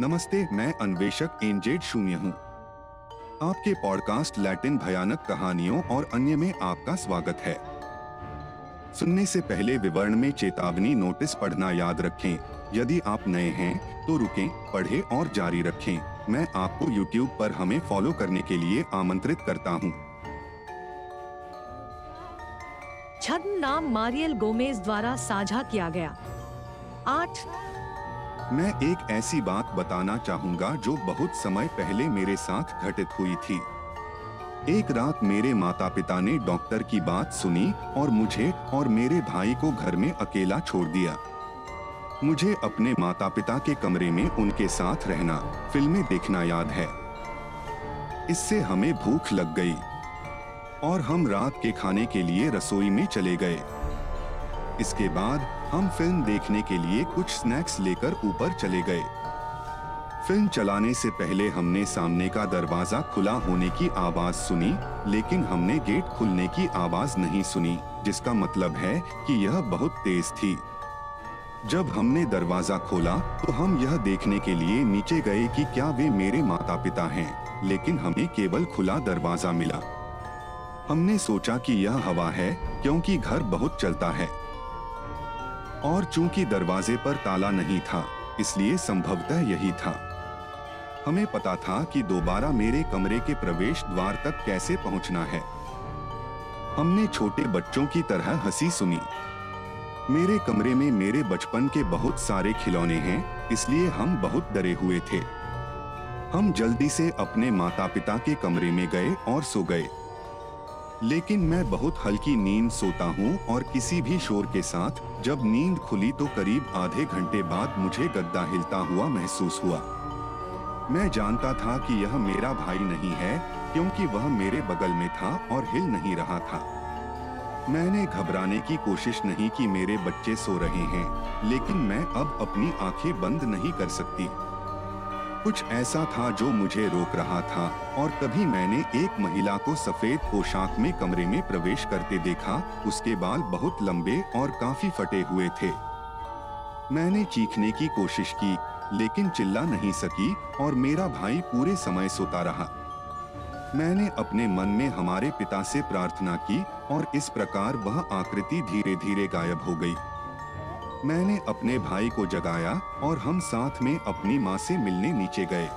नमस्ते मैं अन्वेषक एनजेड शून्य हूँ। आपके पॉडकास्ट लैटिन भयानक कहानियों और अन्य में आपका स्वागत है। सुनने से पहले विवरण में चेतावनी नोटिस पढ़ना याद रखें। यदि आप नए हैं तो रुकें, पढ़ें और जारी रखें। मैं आपको YouTube पर हमें फॉलो करने के लिए आमंत्रित करता हूँ। छद्म नाम मारियल गोमेज द्वारा साझा किया गया। आठ मैं एक ऐसी बात बताना चाहूँगा जो बहुत समय पहले मेरे साथ घटित हुई थी। एक रात मेरे माता पिता ने डॉक्टर की बात सुनी और मुझे और मेरे भाई को घर में अकेला छोड़ दिया। मुझे अपने माता पिता के कमरे में उनके साथ रहना, फ़िल्में देखना याद है। इससे हमें भूख लग गई और हम रात के खाने के लिए रसोई में चले गए। इसके बाद हम फ़िल्म देखने के लिए कुछ स्नैक्स लेकर ऊपर चले गए। फ़िल्म चलाने से पहले हमने सामने का दरवाज़ा खुला होने की आवाज़ सुनी, लेकिन हमने गेट खुलने की आवाज़ नहीं सुनी, जिसका मतलब है कि यह बहुत तेज थी। जब हमने दरवाज़ा खोला तो हम यह देखने के लिए नीचे गए कि क्या वे मेरे माता पिता हैं, लेकिन हमें केवल खुला दरवाज़ा मिला। हमने सोचा कि यह हवा है, क्योंकि घर बहुत चलता है। और चूँकि दरवाजे पर ताला नहीं था, इसलिए संभवतः यही था। हमें पता था कि दोबारा मेरे कमरे के प्रवेश द्वार तक कैसे पहुँचना है। हमने छोटे बच्चों की तरह हँसी सुनी। मेरे कमरे में मेरे बचपन के बहुत सारे खिलौने हैं, इसलिए हम बहुत डरे हुए थे। हम जल्दी से अपने माता पिता के कमरे में गए और सो गए। लेकिन मैं बहुत हल्की नींद सोता हूँ और किसी भी शोर के साथ, जब नींद खुली तो करीब आधे घंटे बाद मुझे गद्दा हिलता हुआ महसूस हुआ। मैं जानता था कि यह मेरा भाई नहीं है, क्योंकि वह मेरे बगल में था और हिल नहीं रहा था। मैंने घबराने की कोशिश नहीं की मेरे बच्चे सो रहे हैं, लेकिन मैं अब अपनी आँखें बंद नहीं कर सकती। कुछ ऐसा था जो मुझे रोक रहा था, और तभी मैंने एक महिला को सफ़ेद पोशाक में कमरे में प्रवेश करते देखा। उसके बाल बहुत लंबे और काफ़ी फटे हुए थे। मैंने चीखने की कोशिश की, लेकिन चिल्ला नहीं सकी, और मेरा भाई पूरे समय सोता रहा। मैंने अपने मन में हमारे पिता से प्रार्थना की, और इस प्रकार वह आकृति धीरे धीरे गायब हो गई। मैंने अपने भाई को जगाया और हम साथ में अपनी माँ से मिलने नीचे गए।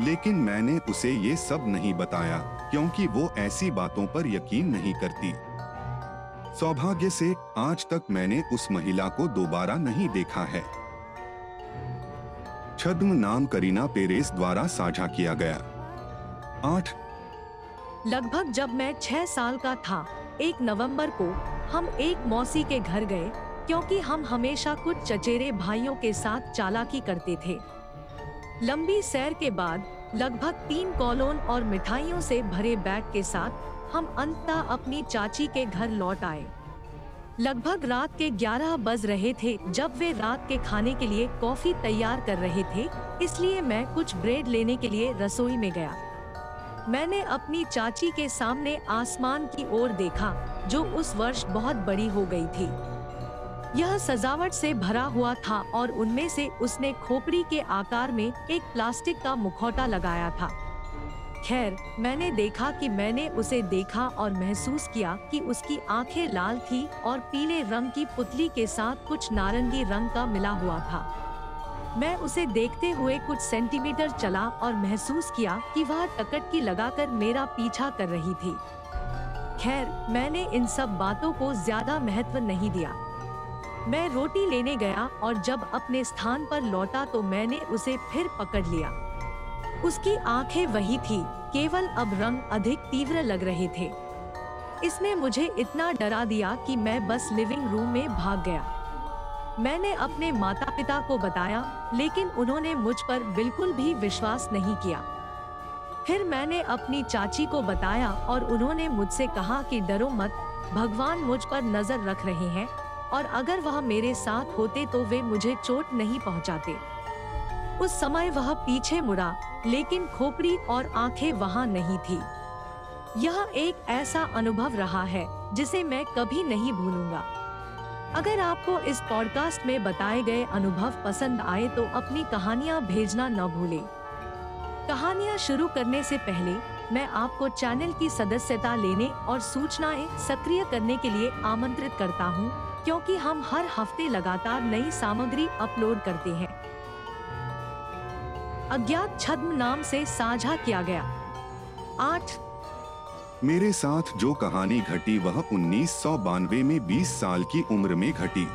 लेकिन मैंने उसे ये सब नहीं बताया, क्योंकि वो ऐसी बातों पर यकीन नहीं करती। सौभाग्य से आज तक मैंने उस महिला को दोबारा नहीं देखा है। छद्म नाम करीना पेरेस द्वारा साझा किया गया। आठ। लगभग जब मैं छह साल का था, एक नवंबर को हम एक मौसी के घर गए क्योंकि हम हमेशा कुछ चचेरे भाइयों के साथ चालाकी करते थे। लंबी सैर के बाद लगभग तीन कॉलोन और मिठाइयों से भरे बैग के साथ हम अंततः अपनी चाची के घर लौट आए। लगभग रात के 11 बज रहे थे जब वे रात के खाने के लिए कॉफ़ी तैयार कर रहे थे, इसलिए मैं कुछ ब्रेड लेने के लिए रसोई में गया। मैंने अपनी चाची के सामने आसमान की ओर देखा, जो उस वर्ष बहुत बड़ी हो गई थी। यह सजावट से भरा हुआ था और उनमें से उसने खोपड़ी के आकार में एक प्लास्टिक का मुखौटा लगाया था। खैर, मैंने देखा कि मैंने उसे देखा और महसूस किया कि उसकी आँखें लाल थी और पीले रंग की पुतली के साथ कुछ नारंगी रंग का मिला हुआ था। मैं उसे देखते हुए कुछ सेंटीमीटर चला और महसूस किया कि वह टकट टकटकी लगाकर मेरा पीछा कर रही थी। खैर, मैंने इन सब बातों को ज़्यादा महत्व नहीं दिया। मैं रोटी लेने गया और जब अपने स्थान पर लौटा तो मैंने उसे फिर पकड़ लिया। उसकी आँखें वही थी, केवल अब रंग अधिक तीव्र लग रहे थे। इसने मुझे इतना डरा दिया कि मैं बस लिविंग रूम में भाग गया। मैंने अपने माता पिता को बताया, लेकिन उन्होंने मुझ पर बिल्कुल भी विश्वास नहीं किया। फिर मैंने अपनी चाची को बताया और उन्होंने मुझसे कहा कि डरो मत, भगवान मुझ पर नज़र रख रहे हैं। और अगर वह मेरे साथ होते तो वे मुझे चोट नहीं पहुंचाते। उस समय वह पीछे मुड़ा लेकिन खोपड़ी और आँखें वहाँ नहीं थी यह एक ऐसा अनुभव रहा है जिसे मैं कभी नहीं भूलूँगा अगर आपको इस पॉडकास्ट में बताए गए अनुभव पसंद आए तो अपनी कहानियाँ भेजना न भूलें। कहानियाँ शुरू करने से पहले मैं आपको चैनल की सदस्यता लेने और सूचनाएँ सक्रिय करने के लिए आमंत्रित करता हूँ, क्योंकि हम हर हफ़्ते लगातार नई सामग्री अपलोड करते हैं। अज्ञात छद्म नाम से साझा किया गया। आठ। मेरे साथ जो कहानी घटी, वह उन्नीस सौ बानवे में 20 साल की उम्र में घटी।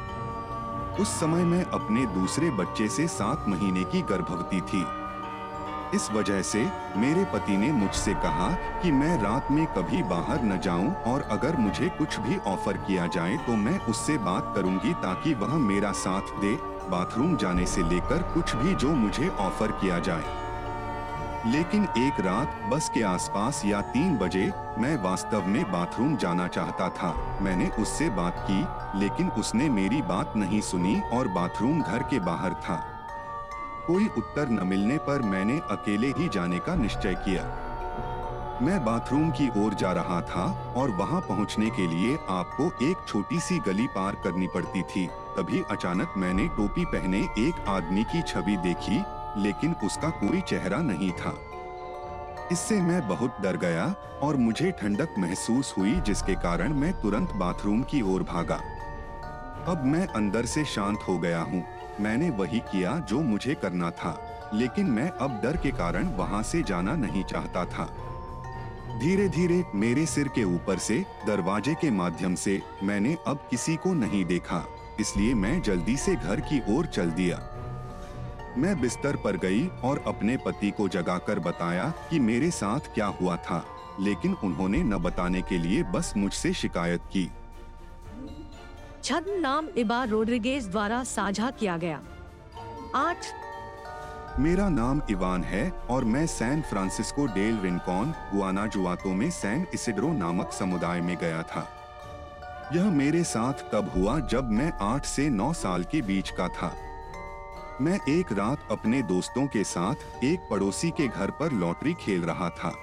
उस समय मैं अपने दूसरे बच्चे से सात महीने की गर्भवती थी। इस वजह से मेरे पति ने मुझसे कहा कि मैं रात में कभी बाहर न जाऊँ और अगर मुझे कुछ भी ऑफ़र किया जाए तो मैं उससे बात करूँगी ताकि वह मेरा साथ दे बाथरूम जाने से लेकर कुछ भी जो मुझे ऑफ़र किया जाए। लेकिन एक रात बस के आसपास या तीन बजे मैं वास्तव में बाथरूम जाना चाहता था। मैंने उससे बात की, लेकिन उसने मेरी बात नहीं सुनी और बाथरूम घर के बाहर था। कोई उत्तर न मिलने पर मैंने अकेले ही जाने का निश्चय किया। मैं बाथरूम की ओर जा रहा था और वहाँ पहुँचने के लिए आपको एक छोटी सी गली पार करनी पड़ती थी। तभी अचानक मैंने टोपी पहने एक आदमी की छवि देखी, लेकिन उसका कोई चेहरा नहीं था। इससे मैं बहुत डर गया और मुझे ठंडक महसूस हुई, जिसके कारण मैं तुरंत बाथरूम की ओर भागा। अब मैं अंदर से शांत हो गया हूँ। मैंने वही किया जो मुझे करना था, लेकिन मैं अब डर के कारण वहाँ से जाना नहीं चाहता था। धीरे धीरे मेरे सिर के ऊपर से, दरवाजे के माध्यम से, मैंने अब किसी को नहीं देखा, इसलिए मैं जल्दी से घर की ओर चल दिया। मैं बिस्तर पर गई और अपने पति को जगाकर बताया कि मेरे साथ क्या हुआ था, लेकिन उन्होंने न बताने के लिए बस मुझसे शिकायत की। छद्म नाम इबा रोड्रिगेज द्वारा साझा किया गया। आठ। मेरा नाम इवान है और मैं San Francisco del Rincon Guanajuato में सैन इसिड्रो नामक समुदाय में गया था। यह मेरे साथ तब हुआ जब मैं आठ से नौ साल के बीच का था। मैं एक रात अपने दोस्तों के साथ एक पड़ोसी के घर पर लॉटरी खेल रहा था।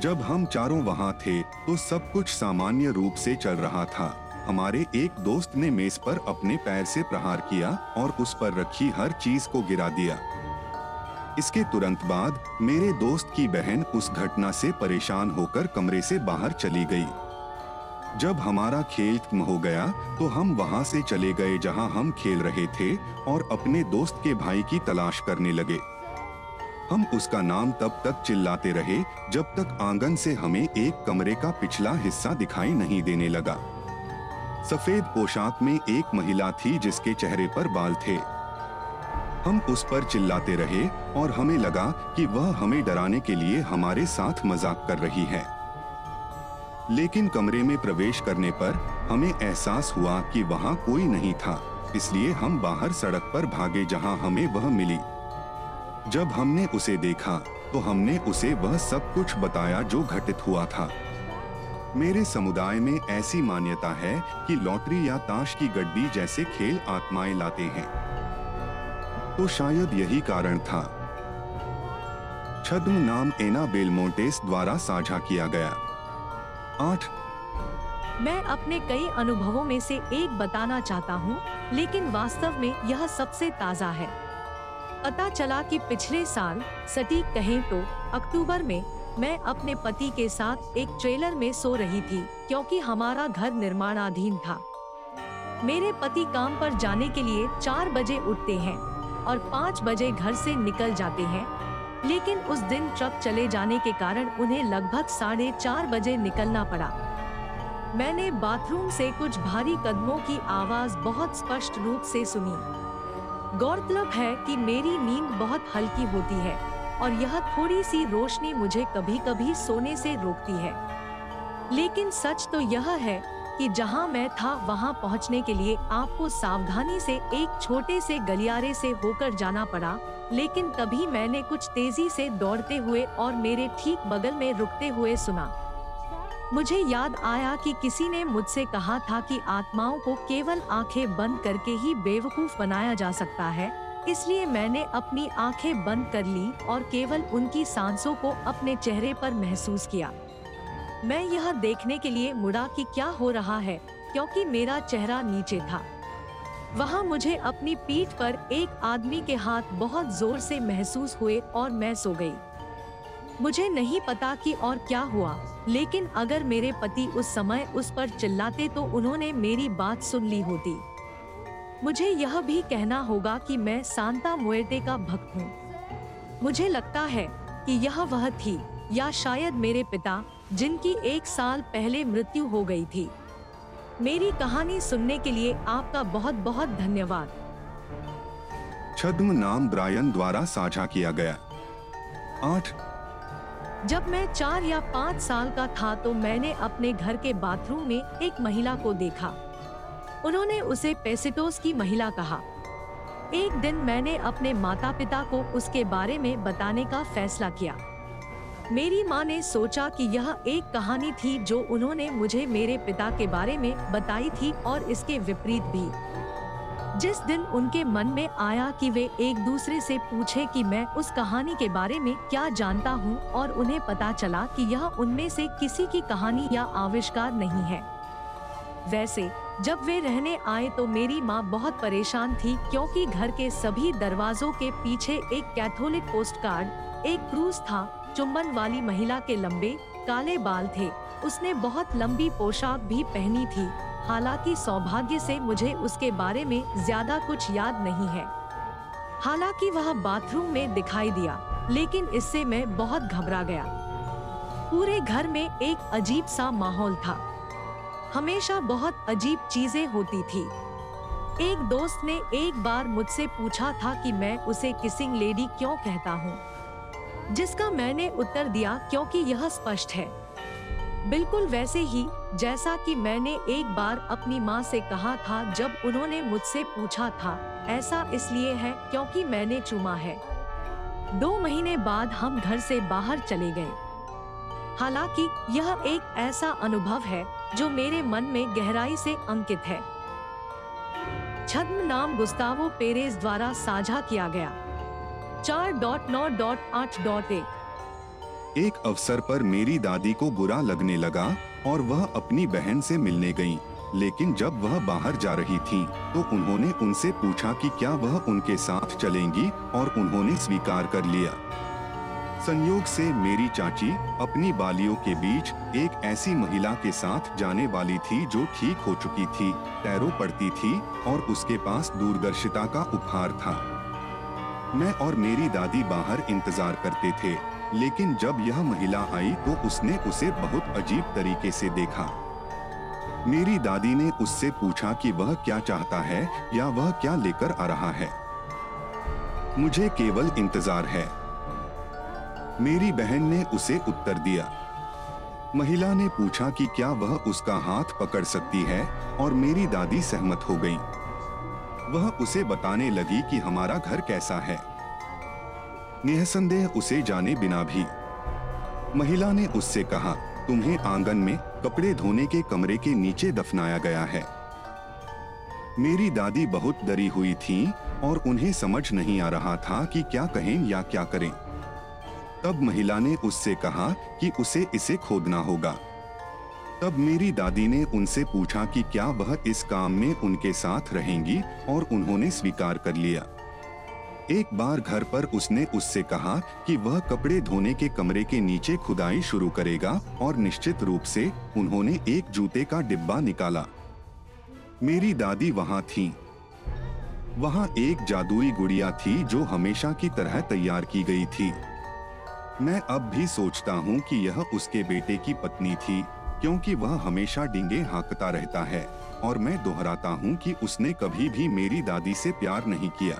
जब हम चारों वहाँ थे तो सब कुछ सामान्य रूप से चल रहा था। हमारे एक दोस्त ने मेज पर अपने पैर से प्रहार किया और उस पर रखी हर चीज़ को गिरा दिया। इसके तुरंत बाद मेरे दोस्त की बहन उस घटना से परेशान होकर कमरे से बाहर चली गई। जब हमारा खेल खत्म हो गया तो हम वहाँ से चले गए जहाँ हम खेल रहे थे और अपने दोस्त के भाई की तलाश करने लगे। हम उसका नाम तब तक चिल्लाते रहे जब तक आँगन से हमें एक कमरे का पिछला हिस्सा दिखाई नहीं देने लगा। सफ़ेद पोशाक में एक महिला थी जिसके चेहरे पर बाल थे। हम उस पर चिल्लाते रहे और हमें लगा कि वह हमें डराने के लिए हमारे साथ मज़ाक कर रही है। लेकिन कमरे में प्रवेश करने पर हमें एहसास हुआ कि वहाँ कोई नहीं था, इसलिए हम बाहर सड़क पर भागे जहाँ हमें वह मिली। जब हमने उसे देखा तो हमने उसे वह सब कुछ बताया जो घटित हुआ था। मेरे समुदाय में ऐसी मान्यता है कि लॉटरी या ताश की गड्डी जैसे खेल आत्माएँ लाते हैं। तो शायद यही कारण था। छद्म नाम एना बेलमोटेस द्वारा साझा किया गया। आठ। मैं अपने कई अनुभवों में से एक बताना चाहता हूँ, लेकिन वास्तव में यह सबसे ताज़ा है। पता चला कि पिछले साल सटीक कहें तो अक्टूबर में मैं अपने पति के साथ एक ट्रेलर में सो रही थी, क्योंकि हमारा घर निर्माणाधीन था। मेरे पति काम पर जाने के लिए चार बजे उठते हैं और पाँच बजे घर से निकल जाते हैं, लेकिन उस दिन ट्रक चले जाने के कारण उन्हें लगभग साढ़े चार बजे निकलना पड़ा। मैंने बाथरूम से कुछ भारी कदमों की आवाज़ बहुत स्पष्ट रूप से सुनी। गौरतलब है कि मेरी नींद बहुत हल्की होती है। और यह थोड़ी सी रोशनी मुझे कभी कभी सोने से रोकती है। लेकिन सच तो यह है कि जहाँ मैं था, वहाँ पहुँचने के लिए आपको सावधानी से एक छोटे से गलियारे से होकर जाना पड़ा, लेकिन तभी मैंने कुछ तेज़ी से दौड़ते हुए और मेरे ठीक बगल में रुकते हुए सुना। मुझे याद आया कि किसी ने मुझसे कहा था कि आत्माओं को केवल आँखें बंद करके ही बेवकूफ़ बनाया जा सकता है इसलिए मैंने अपनी आँखें बंद कर ली और केवल उनकी सांसों को अपने चेहरे पर महसूस किया। मैं यह देखने के लिए मुड़ा कि क्या हो रहा है, क्योंकि मेरा चेहरा नीचे था। वहाँ मुझे अपनी पीठ पर एक आदमी के हाथ बहुत ज़ोर से महसूस हुए और मैं सो गई। मुझे नहीं पता कि और क्या हुआ, लेकिन अगर मेरे पति उस समय उस पर चिल्लाते तो उन्होंने मेरी बात सुन ली होती। मुझे यह भी कहना होगा कि मैं सांता मुएटे का भक्त हूँ। मुझे लगता है कि यह वह थी या शायद मेरे पिता जिनकी एक साल पहले मृत्यु हो गई थी। मेरी कहानी सुनने के लिए आपका बहुत बहुत धन्यवाद। छद्म नाम ब्रायन द्वारा साझा किया गया। आठ। जब मैं चार या पाँच साल का था तो मैंने अपने घर के बाथरूम में एक महिला को देखा। उन्होंने उसे पेसिटोस की महिला कहा। एक दिन मैंने अपने माता पिता को उसके बारे में बताने का फैसला किया। मेरी माँ ने सोचा कि यह एक कहानी थी जो उन्होंने मुझे मेरे पिता के बारे में बताई थी और इसके विपरीत भी। जिस दिन उनके मन में आया कि वे एक दूसरे से पूछे कि मैं उस कहानी के बारे में क्या जानता हूँ और उन्हें पता चला कि यह उनमें से किसी की कहानी या आविष्कार नहीं है। वैसे जब वे रहने आए तो मेरी माँ बहुत परेशान थी क्योंकि घर के सभी दरवाजों के पीछे एक कैथोलिक पोस्ट कार्ड एक क्रूज था चुम्बन वाली महिला के लंबे, काले बाल थे। उसने बहुत लंबी पोशाक भी पहनी थी। हालाँकि सौभाग्य से मुझे उसके बारे में ज़्यादा कुछ याद नहीं है। हालाँकि वह बाथरूम में दिखाई दिया, लेकिन इससे मैं बहुत घबरा गया। पूरे घर में एक अजीब सा माहौल था। हमेशा बहुत अजीब चीज़ें होती थी। एक दोस्त ने एक बार मुझसे पूछा था कि मैं उसे किसिंग लेडी क्यों कहता हूँ। जिसका मैंने उत्तर दिया, क्योंकि यह स्पष्ट है। बिल्कुल वैसे ही, जैसा कि मैंने एक बार अपनी माँ से कहा था, जब उन्होंने मुझसे पूछा था, ऐसा इसलिए है क्योंकि मैंने चुमा है। दो महीने बाद हम घर से बाहर चले गए। हालाँकि, यह एक ऐसा अनुभव है जो मेरे मन में गहराई से अंकित है। छद्म नाम गुस्तावो पेरेज द्वारा साझा किया गया। चार डॉट नौ डॉट आठ डॉट एक। एक अवसर पर मेरी दादी को बुरा लगने लगा और वह अपनी बहन से मिलने गईं। लेकिन जब वह बाहर जा रही थी तो उन्होंने उनसे पूछा कि क्या वह उनके साथ चलेंगी और उन्होंने स्वीकार कर लिया। संयोग से मेरी चाची अपनी बालियों के बीच एक ऐसी महिला के साथ जाने वाली थी जो ठीक हो चुकी थी, पैरों पड़ती थी और उसके पास दूरदर्शिता का उपहार था। मैं और मेरी दादी बाहर इंतज़ार करते थे, लेकिन जब यह महिला आई तो उसने उसे बहुत अजीब तरीके से देखा। मेरी दादी ने उससे पूछा कि वह क्या चाहता है या वह क्या लेकर आ रहा है। मुझे केवल इंतज़ार है। मेरी बहन ने उसे उत्तर दिया। महिला ने पूछा कि क्या वह उसका हाथ पकड़ सकती है और मेरी दादी सहमत हो गई। वह उसे बताने लगी कि हमारा घर कैसा है। निसंदेह उसे जाने बिना भी। महिला ने उससे कहा, तुम्हें आँगन में कपड़े धोने के कमरे के नीचे दफनाया गया है। मेरी दादी बहुत डरी हुई थी और उन्हें समझ नहीं आ रहा था कि क्या कहें या क्या करें। तब महिला ने उससे कहा कि उसे इसे खोदना होगा। तब मेरी दादी ने उनसे पूछा कि क्या वह इस काम में उनके साथ रहेंगी और उन्होंने स्वीकार कर लिया। एक बार घर पर उसने उससे कहा कि वह कपड़े धोने के कमरे के नीचे खुदाई शुरू करेगा और निश्चित रूप से उन्होंने एक जूते का डिब्बा निकाला। मेरी दादी वहाँ थी। वहाँ एक जादुई गुड़िया थी जो हमेशा की तरह तैयार की गई थी। मैं अब भी सोचता हूँ कि यह उसके बेटे की पत्नी थी, क्योंकि वह हमेशा डिंगे हाँकता रहता है, और मैं दोहराता हूँ कि उसने कभी भी मेरी दादी से प्यार नहीं किया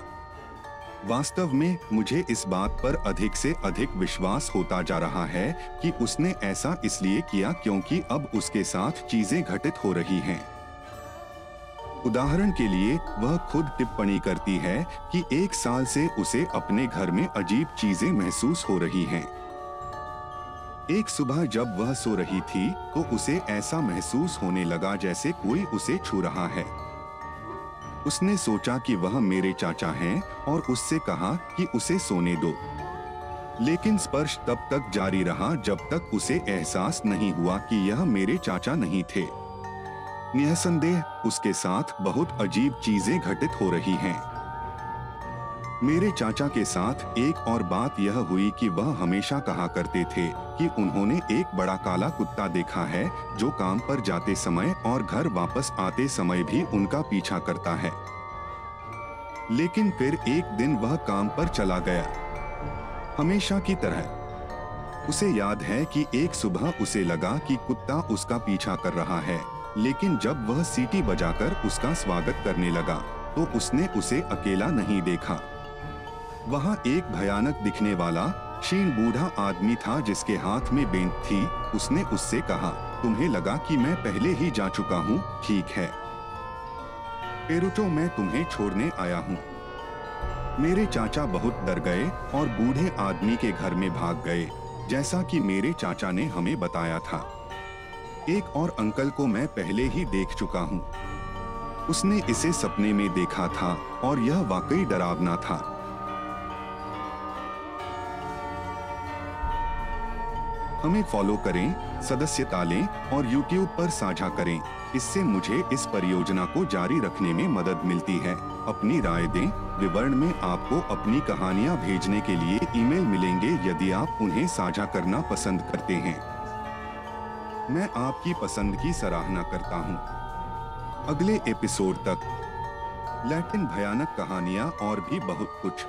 वास्तव में, मुझे इस बात पर अधिक से अधिक विश्वास होता जा रहा है कि उसने ऐसा इसलिए किया क्योंकि अब उसके साथ चीज़ें घटित हो रही हैं। उदाहरण के लिए, वह खुद टिप्पणी करती है कि एक साल से उसे अपने घर में अजीब चीज़ें महसूस हो रही हैं। एक सुबह जब वह सो रही थी तो उसे ऐसा महसूस होने लगा जैसे कोई उसे छू रहा है। उसने सोचा कि वह मेरे चाचा हैं और उससे कहा कि उसे सोने दो। लेकिन स्पर्श तब तक जारी रहा जब तक उसे एहसास नहीं हुआ कि यह मेरे चाचा नहीं थे। निसंदेह उसके साथ बहुत अजीब चीज़ें घटित हो रही हैं। मेरे चाचा के साथ एक और बात यह हुई कि वह हमेशा कहा करते थे कि उन्होंने एक बड़ा काला कुत्ता देखा है, जो काम पर जाते समय और घर वापस आते समय भी उनका पीछा करता है। लेकिन फिर एक दिन वह काम पर चला गया। हमेशा की तरह, उसे याद है कि एक सुबह उसे लगा कि कुत्ता उसका पीछा कर रहा है। लेकिन जब वह सीटी बजाकर उसका स्वागत करने लगा तो उसने उसे अकेला नहीं देखा। वहाँ एक भयानक दिखने वाला, क्षीण बूढ़ा आदमी था जिसके हाथ में बेंत थी। उसने उससे कहा, तुम्हें लगा कि मैं पहले ही जा चुका हूँ, ठीक है। पेरुटो मैं तुम्हें छोड़ने आया हूँ। मेरे चाचा बहुत डर गए और बूढ़े आदमी के घर में भाग गए, जैसा कि मेरे चाचा ने हमें बताया था। एक और अंकल को मैं पहले ही देख चुका हूँ। उसने इसे सपने में देखा था और यह वाकई डरावना था। हमें फॉलो करें, सदस्यता लें और YouTube पर साझा करें। इससे मुझे इस परियोजना को जारी रखने में मदद मिलती है। अपनी राय दें, विवरण में आपको अपनी कहानियाँ भेजने के लिए ईमेल मिलेंगे यदि आप उन्हें साझा करना पसंद करते हैं। मैं आपकी पसंद की सराहना करता हूँ। अगले एपिसोड तक लैटिन भयानक कहानियाँ और भी बहुत कुछ